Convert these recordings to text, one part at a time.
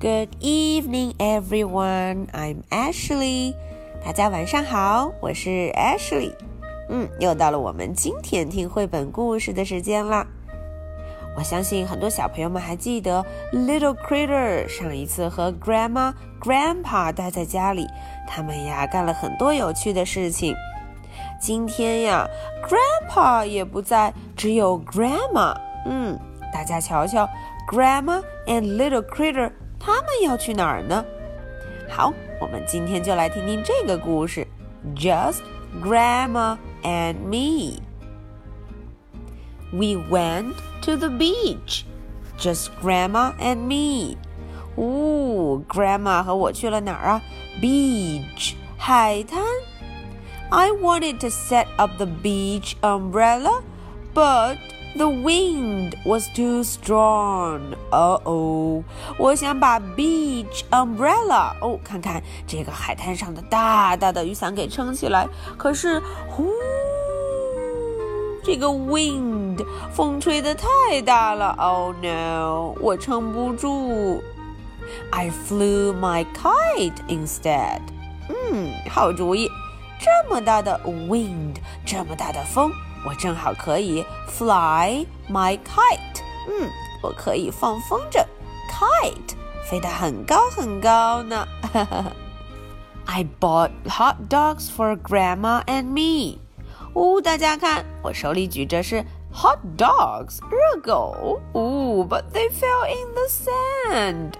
Good evening, everyone. I'm Ashley. 大家晚上好，我是 Ashley。嗯，又到了我们今天听绘本故事的时间啦。我相信很多小朋友们还记得 Little Critter 上一次和 Grandma、Grandpa 待在家里，他们呀干了很多有趣的事情。今天呀，Grandpa 也不在，只有 Grandma。嗯，大家瞧瞧，Grandma and Little Critter。他们要去哪儿呢？好，我们今天就来听听这个故事。Just Grandma and me. We went to the beach. Just Grandma and me. 哦，Grandma 和我去了哪儿啊？Beach，海滩。I wanted to set up the beach umbrella, but the wind was too strong. Uh oh！我想把 beach umbrella 哦，看看这个海滩上的大大的雨伞给撑起来。可是，呼，这个 wind 风吹的太大了。Oh no！我撑不住。I flew my kite instead. 嗯，好主意。这么大的 wind，这么大的风。 我正好可以 fly my kite，嗯，我可以放风筝，kite 飞得很高很高呢。I bought hot dogs for Grandma and me。哦，大家看，我手里举着是 hot dogs 热狗。哦，but they fell in the sand。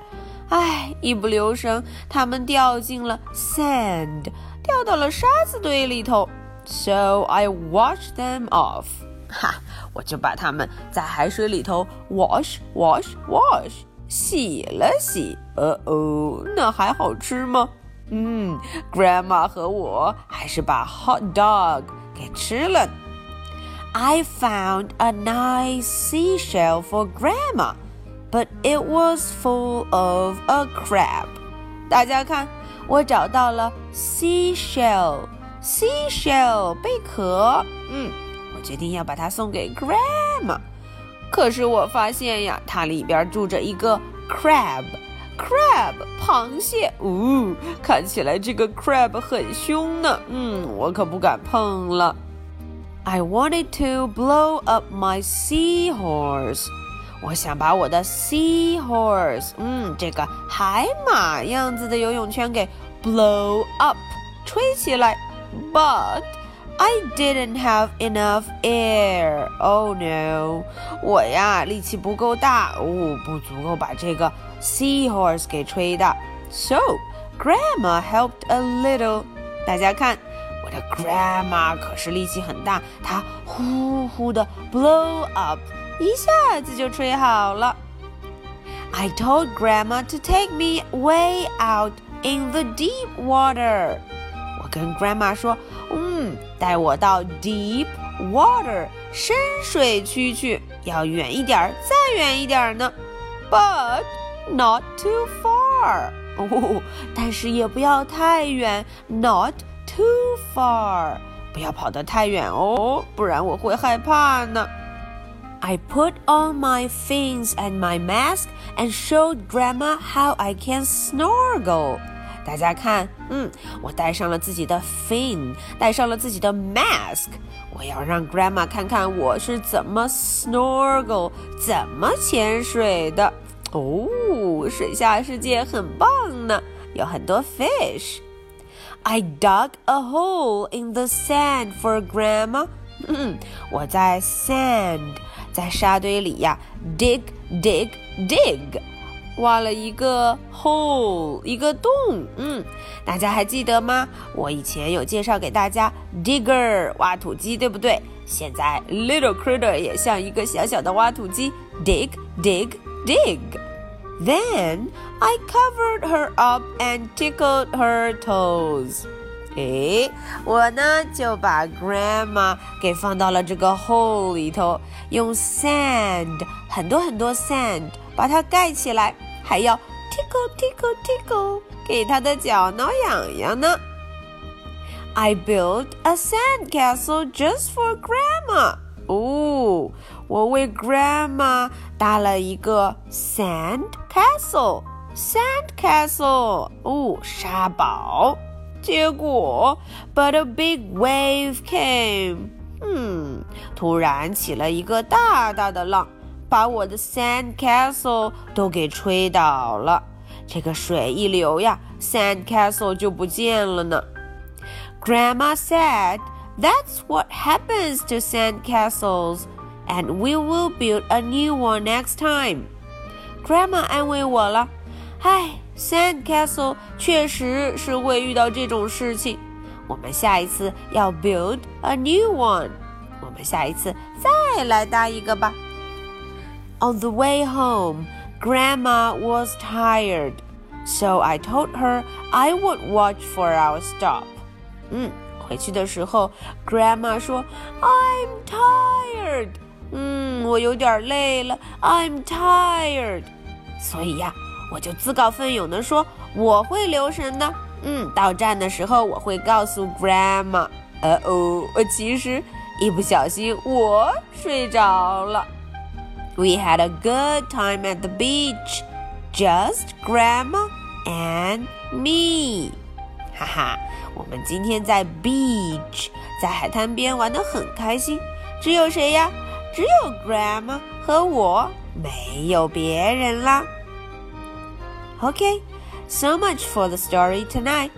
唉，一不留神，它们掉进了 sand，掉到了沙子堆里头。 So I washed them off，哈，我就把它们在海水里头 wash wash wash 洗了洗。呃哦，那还好吃吗？嗯，Grandma 和我还是把 hot dog 给吃了。I found a nice seashell for Grandma, but it was full of a crab。大家看，我找到了 seashell。 Seashell 贝壳，嗯，我决定要把它送给 Grandma。可是我发现呀，它里边住着一个 crab，crab 螃蟹，呜，看起来这个 crab 很凶呢，嗯，我可不敢碰了。I wanted to blow up my seahorse，我想把我的 seahorse，嗯，这个海马样子的游泳圈给 blow up，吹起来。but I didn't have enough air. Oh no！我呀力气不够大，哦，不足够把这个 seahorse 给吹大。So Grandma helped a little。大家看，我的 Grandma 可是力气很大，她呼呼的 blow up，一下子就吹好了。I told Grandma to take me way out in the deep water. 跟 Grandma 说：“嗯，带我到 deep water 深水区去，要远一点，再远一点呢。But not too far 哦，但是也不要太远，not too far 不要跑得太远哦，不然我会害怕呢。I put on my fins and my mask and showed Grandma how I can snorkel.” 大家看，嗯，我戴上了自己的 fin，戴上了自己的 mask，我要让 grandma 看看我是怎么 snorkel，怎么潜水的。哦，水下世界很棒呢，有很多 fish。I dug a hole in the sand for grandma。嗯，我在 sand，在沙堆里呀，dig dig dig。 挖了一个 hole，一个洞。嗯，大家还记得吗？我以前有介绍给大家 digger 挖土机，对不对？现在 little critter 也像一个小小的挖土机，dig dig dig。Then I covered her up and tickled her toes。诶，我呢就把 grandma 给放到了这个 hole 里头，用 sand 很多很多 sand 把它盖起来。还要 tickle tickle tickle，给他的脚挠痒痒呢。I built a sand castle just for Grandma。哦，我为 Grandma 搭了一个 sand castle sand castle，哦，沙堡。结果，but a big wave came，嗯，突然起了一个大大的浪， 把我的 sand castle 都给吹倒了。这个水一流呀，sand castle 就不见了呢。Grandma said, "That's what happens to sand castles." And we will build a new one next time. Grandma 安慰我了。唉，Sand Castle 确实是会遇到这种事情。我们下一次要 build a new one。我们下一次再来搭一个吧。 On the way home, Grandma was tired, so I told her I would watch for our stop. 嗯，回去的时候，Grandma 说，I'm tired。嗯，我有点累了，I'm tired。所以呀，我就自告奋勇地说我会留神的。嗯，到站的时候我会告诉 Grandma。呃哦，其实一不小心我睡着了。 We had a good time at the beach, just Grandma and me。哈哈，我们今天在 beach，在海滩边玩得很开心。只有谁呀？只有 Grandma 和我，没有别人啦。Okay, so much for the story tonight.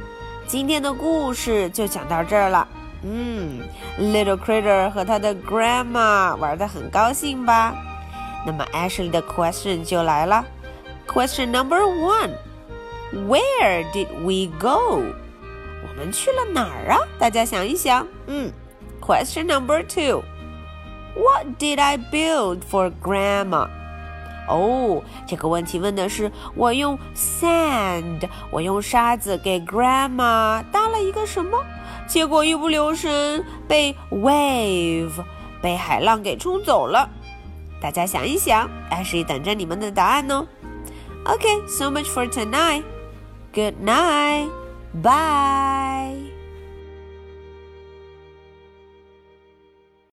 今天的故事就讲到这儿了。嗯，Little Critter 和他的 Grandma 玩的很高兴吧？ 那么 Ashley 的 question 就来了。Question number one: Where did we go? 我们去了哪儿啊？大家想一想。嗯，Question number two. What did I build for Grandma？哦，这个问题问的是我用 sand，我用沙子给 Grandma 搭了一个什么？结果一不留神被 wave，被海浪给冲走了。 大家想一想，还是等着你们的答案呢。Okay, so much for tonight. Good night. Bye.